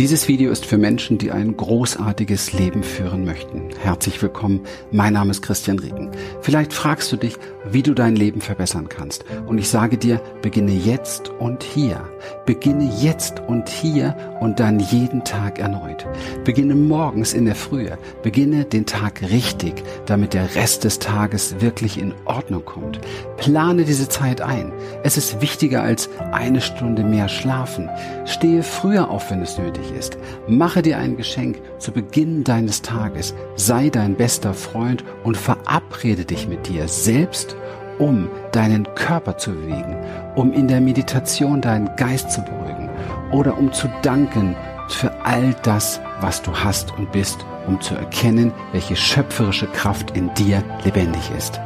Dieses Video ist für Menschen, die ein großartiges Leben führen möchten. Herzlich willkommen, mein Name ist Christian Rieken. Vielleicht fragst du dich, wie du dein Leben verbessern kannst. Und ich sage dir, beginne jetzt und hier. Beginne jetzt und hier und dann jeden Tag erneut. Beginne morgens in der Frühe. Beginne den Tag richtig, damit der Rest des Tages wirklich in Ordnung kommt. Plane diese Zeit ein. Es ist wichtiger als eine Stunde mehr schlafen. Stehe früher auf, wenn es nötig ist. Mache dir ein Geschenk zu Beginn deines Tages. Sei dein bester Freund und verabrede dich mit dir selbst, um deinen Körper zu bewegen, um in der Meditation deinen Geist zu beruhigen oder um zu danken für all das, was du hast und bist, um zu erkennen, welche schöpferische Kraft in dir lebendig ist.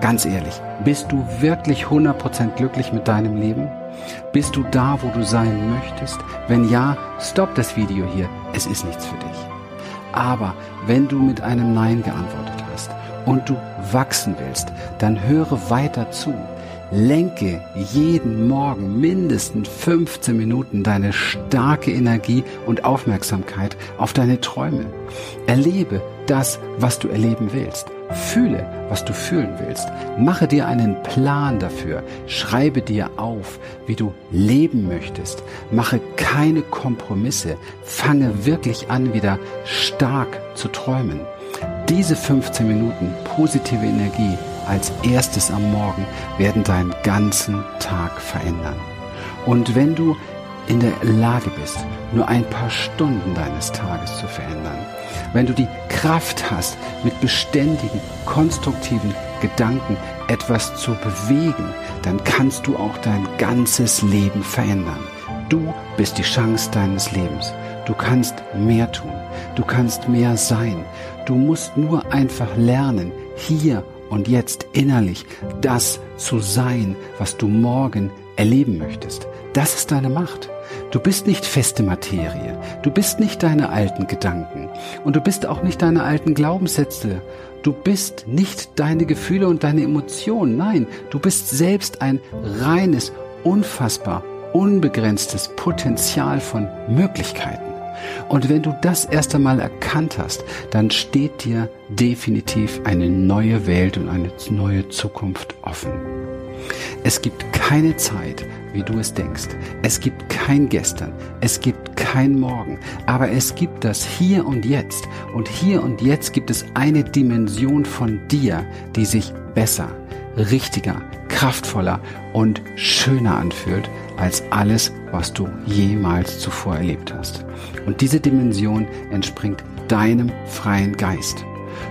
Ganz ehrlich, bist du wirklich 100% glücklich mit deinem Leben? Bist du da, wo du sein möchtest? Wenn ja, stopp das Video hier. Es ist nichts für dich. Aber wenn du mit einem Nein geantwortet hast und du wachsen willst, dann höre weiter zu. Lenke jeden Morgen mindestens 15 Minuten deine starke Energie und Aufmerksamkeit auf deine Träume. Erlebe das, was du erleben willst. Fühle, was du fühlen willst. Mache dir einen Plan dafür. Schreibe dir auf, wie du leben möchtest. Mache keine Kompromisse. Fange wirklich an, wieder stark zu träumen. Diese 15 Minuten positive Energie als erstes am Morgen werden deinen ganzen Tag verändern. Und wenn du in der Lage bist, nur ein paar Stunden deines Tages zu verändern, wenn du die Kraft hast, mit beständigen, konstruktiven Gedanken etwas zu bewegen, dann kannst du auch dein ganzes Leben verändern. Du bist die Chance deines Lebens. Du kannst mehr tun. Du kannst mehr sein. Du musst nur einfach lernen, hier und jetzt innerlich das zu sein, was du morgen erleben möchtest. Das ist deine Macht. Du bist nicht feste Materie. Du bist nicht deine alten Gedanken. Und du bist auch nicht deine alten Glaubenssätze. Du bist nicht deine Gefühle und deine Emotionen. Nein, du bist selbst ein reines, unfassbar, unbegrenztes Potenzial von Möglichkeiten. Und wenn du das erst einmal erkannt hast, dann steht dir definitiv eine neue Welt und eine neue Zukunft offen. Es gibt keine Zeit, wie du es denkst. Es gibt kein Gestern. Es gibt kein Morgen. Aber es gibt das Hier und Jetzt. Und hier und jetzt gibt es eine Dimension von dir, die sich besser, richtiger, kraftvoller und schöner anfühlt als alles, was du jemals zuvor erlebt hast. Und diese Dimension entspringt deinem freien Geist.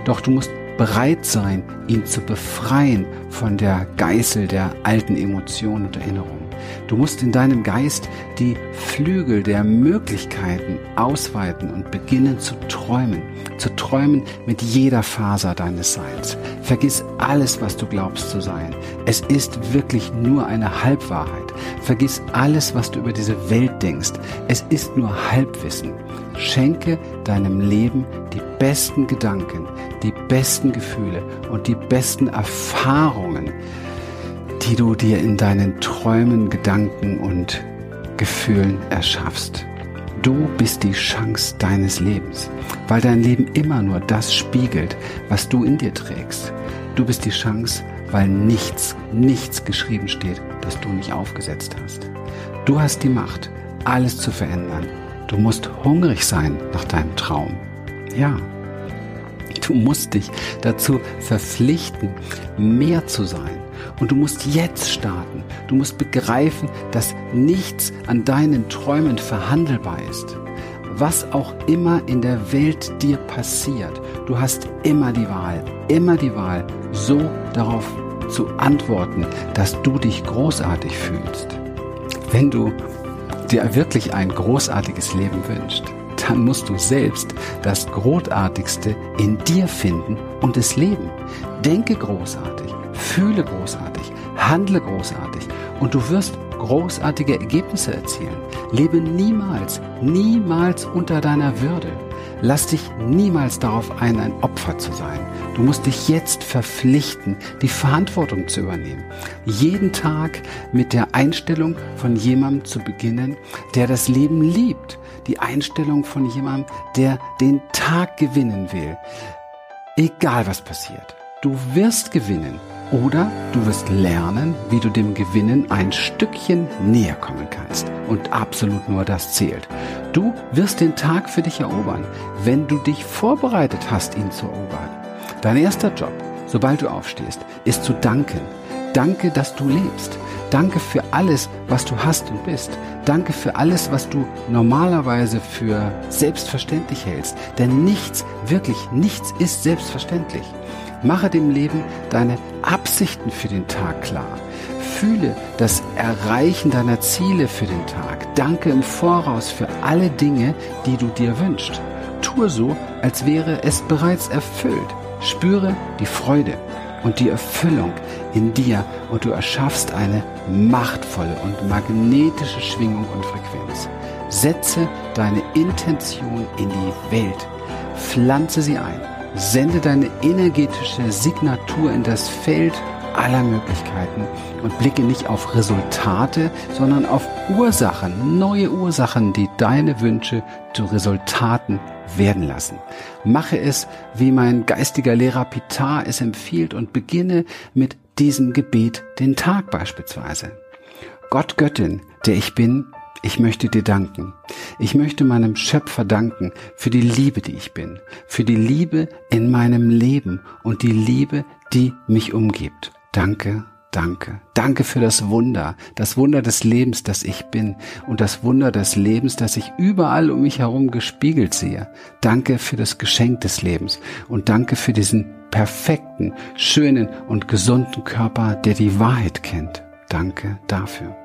Doch du musst bereit sein, ihn zu befreien von der Geißel der alten Emotionen und Erinnerungen. Du musst in deinem Geist die Flügel der Möglichkeiten ausweiten und beginnen zu träumen. Zu träumen mit jeder Faser deines Seins. Vergiss alles, was du glaubst zu sein. Es ist wirklich nur eine Halbwahrheit. Vergiss alles, was du über diese Welt denkst. Es ist nur Halbwissen. Schenke deinem Leben die besten Gedanken, die besten Gefühle und die besten Erfahrungen, die du dir in deinen Träumen, Gedanken und Gefühlen erschaffst. Du bist die Chance deines Lebens, weil dein Leben immer nur das spiegelt, was du in dir trägst. Du bist die Chance, weil nichts, nichts geschrieben steht, das du nicht aufgesetzt hast. Du hast die Macht, alles zu verändern. Du musst hungrig sein nach deinem Traum. Ja, du musst dich dazu verpflichten, mehr zu sein und du musst jetzt starten. Du musst begreifen, dass nichts an deinen Träumen verhandelbar ist. Was auch immer in der Welt dir passiert, du hast immer die Wahl, immer die Wahl, so darauf zu antworten, dass du dich großartig fühlst. Wenn du dir wirklich ein großartiges Leben wünschst, dann musst du selbst das Großartigste in dir finden und es leben. Denke großartig, fühle großartig, handle großartig und du wirst großartige Ergebnisse erzielen. Lebe niemals, niemals unter deiner Würde. Lass dich niemals darauf ein, ein Opfer zu sein. Du musst dich jetzt verpflichten, die Verantwortung zu übernehmen. Jeden Tag mit der Einstellung von jemandem zu beginnen, der das Leben liebt, die Einstellung von jemandem, der den Tag gewinnen will. Egal was passiert, du wirst gewinnen oder du wirst lernen, wie du dem Gewinnen ein Stückchen näher kommen kannst. Und absolut nur das zählt. Du wirst den Tag für dich erobern, wenn du dich vorbereitet hast, ihn zu erobern. Dein erster Job, sobald du aufstehst, ist zu danken. Danke, dass du lebst. Danke für alles, was du hast und bist. Danke für alles, was du normalerweise für selbstverständlich hältst. Denn nichts, wirklich nichts ist selbstverständlich. Mache dem Leben deine Absichten für den Tag klar. Fühle das Erreichen deiner Ziele für den Tag. Danke im Voraus für alle Dinge, die du dir wünschst. Tue so, als wäre es bereits erfüllt. Spüre die Freude und die Erfüllung in dir und du erschaffst eine machtvolle und magnetische Schwingung und Frequenz. Setze deine Intention in die Welt. Pflanze sie ein Sende deine energetische Signatur in das Feld aller Möglichkeiten und blicke nicht auf Resultate, sondern auf Ursachen, neue Ursachen, die deine Wünsche zu Resultaten werden lassen. Mache es, wie mein geistiger Lehrer Pitar es empfiehlt und beginne mit diesem Gebet den Tag beispielsweise. Gott Göttin, der ich bin, ich möchte dir danken. Ich möchte meinem Schöpfer danken für die Liebe, die ich bin, für die Liebe in meinem Leben und die Liebe, die mich umgibt. Danke, danke. Danke für das Wunder, das Wunder des Lebens, das ich bin und das Wunder des Lebens, das ich überall um mich herum gespiegelt sehe. Danke für das Geschenk des Lebens und danke für diesen perfekten, schönen und gesunden Körper, der die Wahrheit kennt. Danke dafür.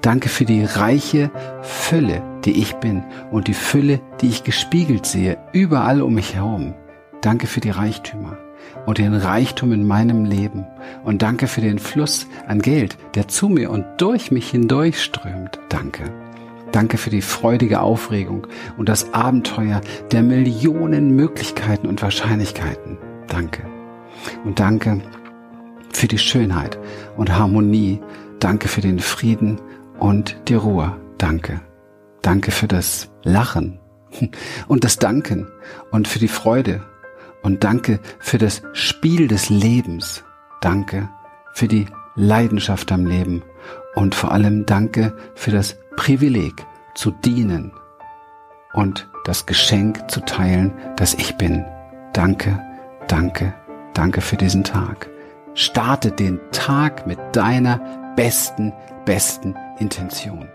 Danke für die reiche Fülle, die ich bin und die Fülle, die ich gespiegelt sehe, überall um mich herum. Danke für die Reichtümer und den Reichtum in meinem Leben. Und danke für den Fluss an Geld, der zu mir und durch mich hindurchströmt. Danke. Danke für die freudige Aufregung und das Abenteuer der Millionen Möglichkeiten und Wahrscheinlichkeiten. Danke. Und danke für die Schönheit und Harmonie Danke für den Frieden und die Ruhe. Danke. Danke für das Lachen und das Danken und für die Freude. Und danke für das Spiel des Lebens. Danke für die Leidenschaft am Leben. Und vor allem danke für das Privileg zu dienen und das Geschenk zu teilen, das ich bin. Danke, danke, danke für diesen Tag. Starte den Tag mit deiner besten, besten Intention.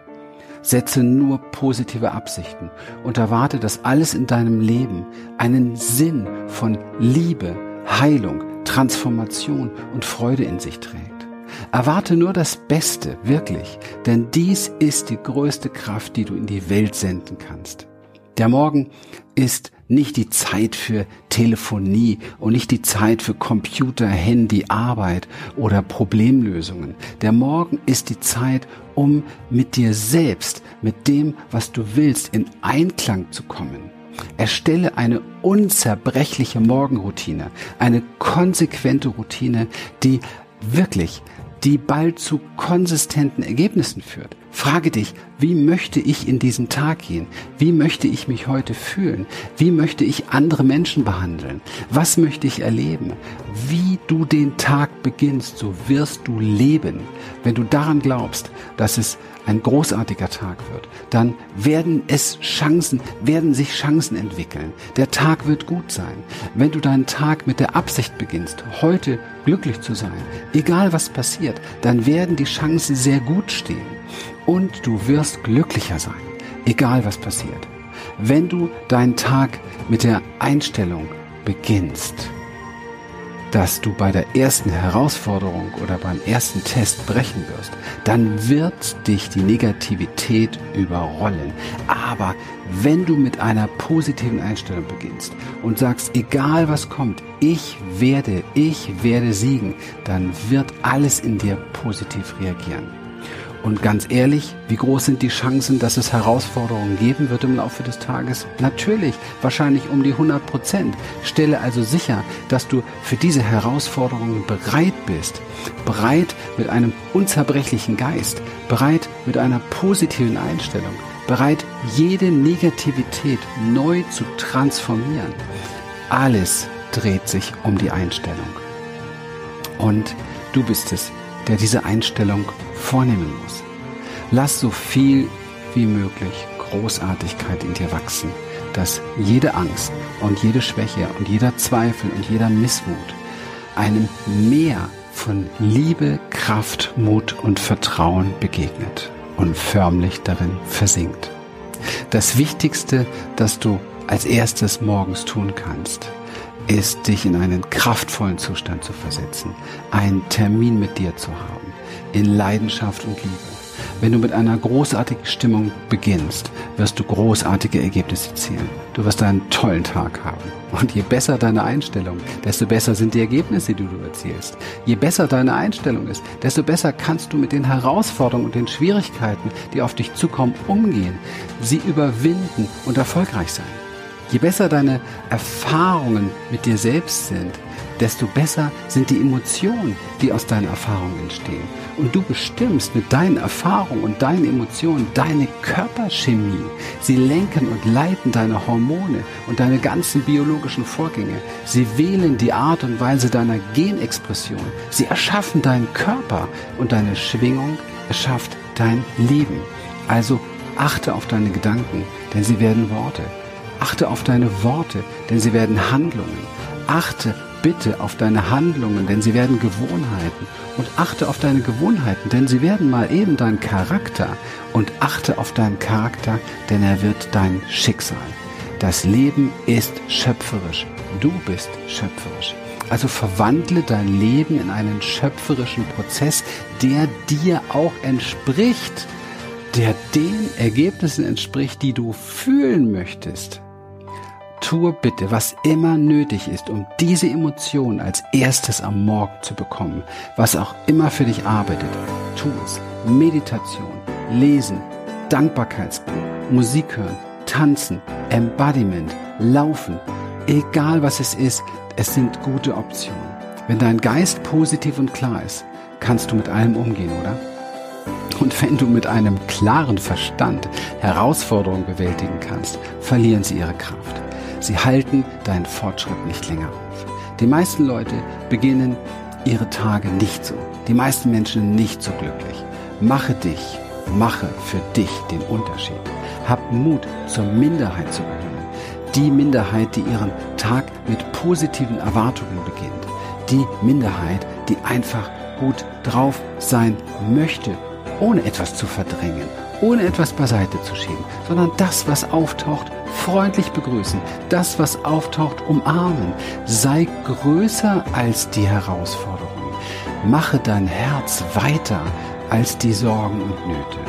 Setze nur positive Absichten und erwarte, dass alles in deinem Leben einen Sinn von Liebe, Heilung, Transformation und Freude in sich trägt. Erwarte nur das Beste, wirklich, denn dies ist die größte Kraft, die du in die Welt senden kannst. Der Morgen ist nicht die Zeit für Telefonie und nicht die Zeit für Computer, Handy, Arbeit oder Problemlösungen. Der Morgen ist die Zeit, um mit dir selbst, mit dem, was du willst, in Einklang zu kommen. Erstelle eine unzerbrechliche Morgenroutine, eine konsequente Routine, die wirklich die bald zu konsistenten Ergebnissen führt. Frage dich, wie möchte ich in diesen Tag gehen? Wie möchte ich mich heute fühlen? Wie möchte ich andere Menschen behandeln? Was möchte ich erleben? Wie du den Tag beginnst, so wirst du leben. Wenn du daran glaubst, dass es ein großartiger Tag wird, dann werden es Chancen, werden sich Chancen entwickeln. Der Tag wird gut sein. Wenn du deinen Tag mit der Absicht beginnst, heute glücklich zu sein, egal was passiert, dann werden die Chancen sehr gut stehen. Und du wirst glücklicher sein, egal was passiert. Wenn du deinen Tag mit der Einstellung beginnst, dass du bei der ersten Herausforderung oder beim ersten Test brechen wirst, dann wird dich die Negativität überrollen. Aber wenn du mit einer positiven Einstellung beginnst und sagst, egal was kommt, ich werde, ich werde siegen, dann wird alles in dir positiv reagieren. Und ganz ehrlich, wie groß sind die Chancen, dass es Herausforderungen geben wird im Laufe des Tages? Natürlich, wahrscheinlich um die 100 Prozent. Stelle also sicher, dass du für diese Herausforderungen bereit bist. Bereit mit einem unzerbrechlichen Geist. Bereit mit einer positiven Einstellung. bereit, jede Negativität neu zu transformieren. Alles dreht sich um die Einstellung. Und du bist es, der diese Einstellung vornehmen muss. Lass so viel wie möglich Großartigkeit in dir wachsen, dass jede Angst und jede Schwäche und jeder Zweifel und jeder Missmut einem Meer von Liebe, Kraft, Mut und Vertrauen begegnet und förmlich darin versinkt. Das Wichtigste, das du als erstes morgens tun kannst, ist, dich in einen kraftvollen Zustand zu versetzen, einen Termin mit dir zu haben, in Leidenschaft und Liebe. Wenn du mit einer großartigen Stimmung beginnst, wirst du großartige Ergebnisse zielen. Du wirst einen tollen Tag haben. Und je besser deine Einstellung, desto besser sind die Ergebnisse, die du erzielst. Je besser deine Einstellung ist, desto besser kannst du mit den Herausforderungen und den Schwierigkeiten, die auf dich zukommen, umgehen, sie überwinden und erfolgreich sein. Je besser deine Erfahrungen mit dir selbst sind, desto besser sind die Emotionen, die aus deinen Erfahrungen entstehen. Und du bestimmst mit deinen Erfahrungen und deinen Emotionen deine Körperchemie. Sie lenken und leiten deine Hormone und deine ganzen biologischen Vorgänge. Sie wählen die Art und Weise deiner Genexpression. Sie erschaffen deinen Körper und deine Schwingung erschafft dein Leben. Also achte auf deine Gedanken, denn sie werden Worte. Achte auf deine Worte, denn sie werden Handlungen. Achte bitte auf deine Handlungen, denn sie werden Gewohnheiten. Und achte auf deine Gewohnheiten, denn sie werden mal eben dein Charakter. Und achte auf deinen Charakter, denn er wird dein Schicksal. Das Leben ist schöpferisch. Du bist schöpferisch. Also verwandle dein Leben in einen schöpferischen Prozess, der dir auch entspricht, der den Ergebnissen entspricht, die du fühlen möchtest. Tue bitte, was immer nötig ist, um diese Emotion als erstes am Morgen zu bekommen. Was auch immer für dich arbeitet, tu es. Meditation, Lesen, Dankbarkeitsbuch, Musik hören, Tanzen, Embodiment, Laufen. Egal was es ist, es sind gute Optionen. Wenn dein Geist positiv und klar ist, kannst du mit allem umgehen, oder? Und wenn du mit einem klaren Verstand Herausforderungen bewältigen kannst, verlieren sie ihre Kraft. Sie halten deinen Fortschritt nicht länger auf. Die meisten Leute beginnen ihre Tage nicht so. Die meisten Menschen nicht so glücklich. Mache dich, mache für dich den Unterschied. Hab Mut, zur Minderheit zu gehören. Die Minderheit, die ihren Tag mit positiven Erwartungen beginnt. Die Minderheit, die einfach gut drauf sein möchte, ohne etwas zu verdrängen, ohne etwas beiseite zu schieben, sondern das, was auftaucht, freundlich begrüßen, das, was auftaucht, umarmen. Sei größer als die Herausforderungen. Mache dein Herz weiter als die Sorgen und Nöte.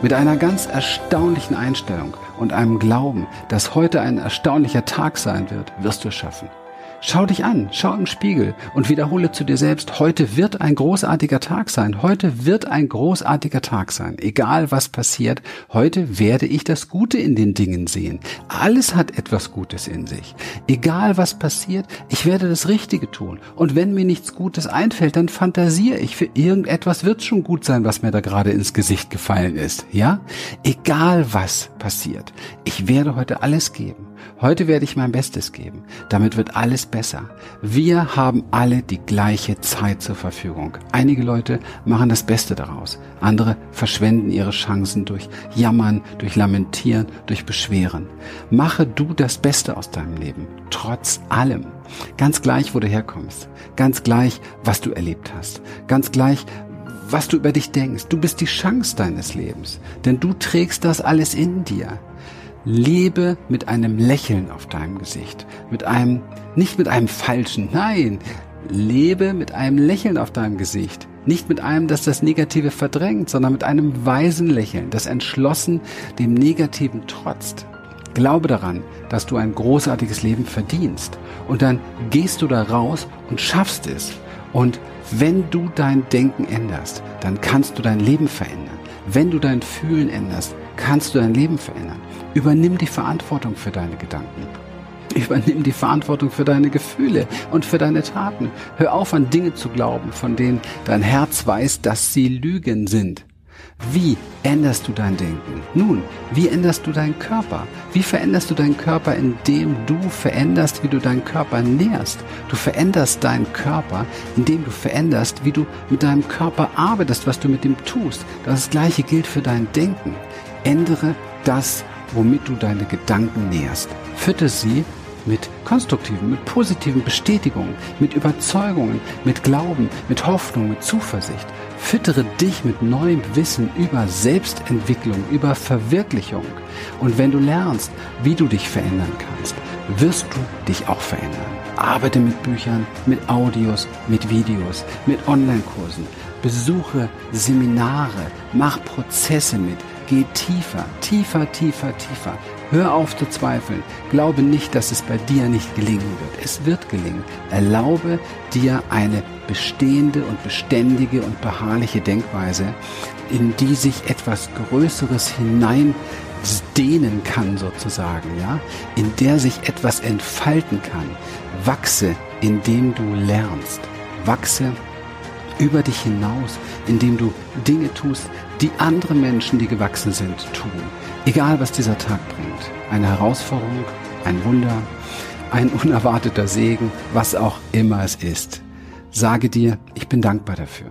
Mit einer ganz erstaunlichen Einstellung und einem Glauben, dass heute ein erstaunlicher Tag sein wird, wirst du es schaffen. Schau dich an, schau im Spiegel und wiederhole zu dir selbst, heute wird ein großartiger Tag sein, heute wird ein großartiger Tag sein. Egal was passiert, heute werde ich das Gute in den Dingen sehen. Alles hat etwas Gutes in sich. Egal was passiert, ich werde das Richtige tun. Und wenn mir nichts Gutes einfällt, dann fantasiere ich. Für irgendetwas wird schon gut sein, was mir da gerade ins Gesicht gefallen ist. Ja? Egal was passiert, ich werde heute alles geben. Heute werde ich mein Bestes geben. Damit wird alles besser. Wir haben alle die gleiche Zeit zur Verfügung. Einige Leute machen das Beste daraus. Andere verschwenden ihre Chancen durch Jammern, durch Lamentieren, durch Beschweren. Mache du das Beste aus deinem Leben. Trotz allem. Ganz gleich, wo du herkommst. Ganz gleich, was du erlebt hast. Ganz gleich, was du über dich denkst. Du bist die Chance deines Lebens. Denn du trägst das alles in dir. Lebe mit einem Lächeln auf deinem Gesicht, mit einem, nicht mit einem falschen, nein, lebe mit einem Lächeln auf deinem Gesicht. Nicht mit einem, das das Negative verdrängt, sondern mit einem weisen Lächeln, das entschlossen dem Negativen trotzt. Glaube daran, dass du ein großartiges Leben verdienst. Und dann gehst du da raus und schaffst es. Und wenn du dein Denken änderst, dann kannst du dein Leben verändern. Wenn du dein Fühlen änderst, kannst du dein Leben verändern. Übernimm die Verantwortung für deine Gedanken. Übernimm die Verantwortung für deine Gefühle und für deine Taten. Hör auf an Dinge zu glauben, von denen dein Herz weiß, dass sie Lügen sind. Wie änderst du dein Denken? Nun, wie änderst du deinen Körper? Wie veränderst du deinen Körper, indem du veränderst, wie du deinen Körper nährst? Du veränderst deinen Körper, indem du veränderst, wie du mit deinem Körper arbeitest, was du mit ihm tust. Das gleiche gilt für dein Denken. Ändere das, womit du deine Gedanken nährst. Fütte sie mit konstruktiven, mit positiven Bestätigungen, mit Überzeugungen, mit Glauben, mit Hoffnung, mit Zuversicht. Füttere dich mit neuem Wissen über Selbstentwicklung, über Verwirklichung. Und wenn du lernst, wie du dich verändern kannst, wirst du dich auch verändern. Arbeite mit Büchern, mit Audios, mit Videos, mit Online-Kursen. Besuche Seminare, mach Prozesse mit, geh tiefer, tiefer, tiefer, tiefer. Hör auf zu zweifeln. Glaube nicht, dass es bei dir nicht gelingen wird. Es wird gelingen. Erlaube dir eine bestehende und beständige und beharrliche Denkweise, in die sich etwas Größeres hinein dehnen kann sozusagen, ja, in der sich etwas entfalten kann. Wachse, indem du lernst. Wachse über dich hinaus, indem du Dinge tust, die andere Menschen, die gewachsen sind, tun. Egal, was dieser Tag bringt. Eine Herausforderung, ein Wunder, ein unerwarteter Segen, was auch immer es ist. Sage dir, ich bin dankbar dafür.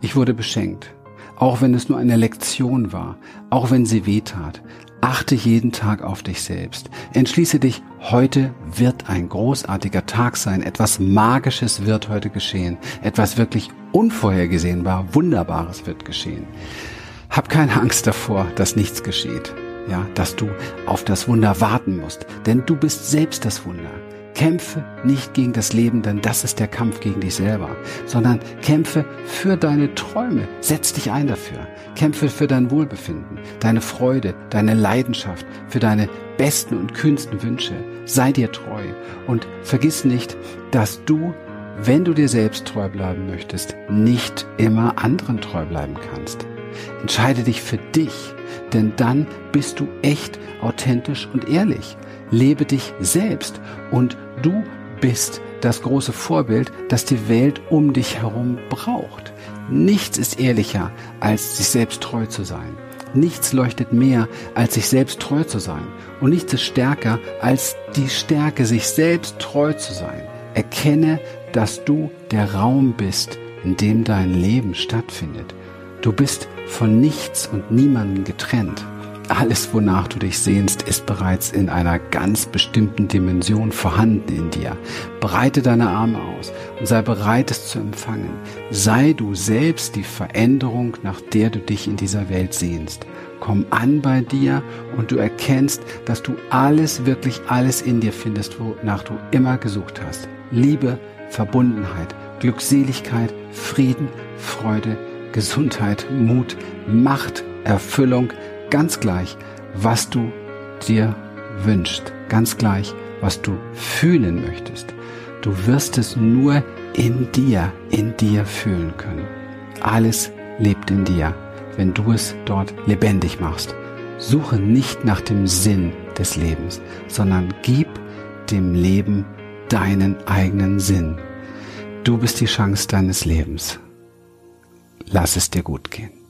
Ich wurde beschenkt. Auch wenn es nur eine Lektion war, auch wenn sie wehtat. Achte jeden Tag auf dich selbst. Entschließe dich, heute wird ein großartiger Tag sein. Etwas Magisches wird heute geschehen. Etwas wirklich unvorhergesehbar, Wunderbares wird geschehen. Hab keine Angst davor, dass nichts geschieht. Ja, dass du auf das Wunder warten musst. Denn du bist selbst das Wunder. Kämpfe nicht gegen das Leben, denn das ist der Kampf gegen dich selber, sondern kämpfe für deine Träume. Setz dich ein dafür. Kämpfe für dein Wohlbefinden, deine Freude, deine Leidenschaft, für deine besten und kühnsten Wünsche. Sei dir treu und vergiss nicht, dass du, wenn du dir selbst treu bleiben möchtest, nicht immer anderen treu bleiben kannst. Entscheide dich für dich, denn dann bist du echt, authentisch und ehrlich. Lebe dich selbst und du bist das große Vorbild, das die Welt um dich herum braucht. Nichts ist ehrlicher, als sich selbst treu zu sein. Nichts leuchtet mehr, als sich selbst treu zu sein. Und nichts ist stärker, als die Stärke, sich selbst treu zu sein. Erkenne, dass du der Raum bist, in dem dein Leben stattfindet. Du bist von nichts und niemandem getrennt. Alles, wonach du dich sehnst, ist bereits in einer ganz bestimmten Dimension vorhanden in dir. Breite deine Arme aus und sei bereit, es zu empfangen. Sei du selbst die Veränderung, nach der du dich in dieser Welt sehnst. Komm an bei dir und du erkennst, dass du alles, wirklich alles in dir findest, wonach du immer gesucht hast. Liebe, Verbundenheit, Glückseligkeit, Frieden, Freude, Gesundheit, Mut, Macht, Erfüllung, ganz gleich, was du dir wünschst, ganz gleich, was du fühlen möchtest. Du wirst es nur in dir, in dir fühlen können. Alles lebt in dir, wenn du es dort lebendig machst. Suche nicht nach dem Sinn des Lebens, sondern gib dem Leben deinen eigenen Sinn. Du bist die Chance deines Lebens. Lass es dir gut gehen.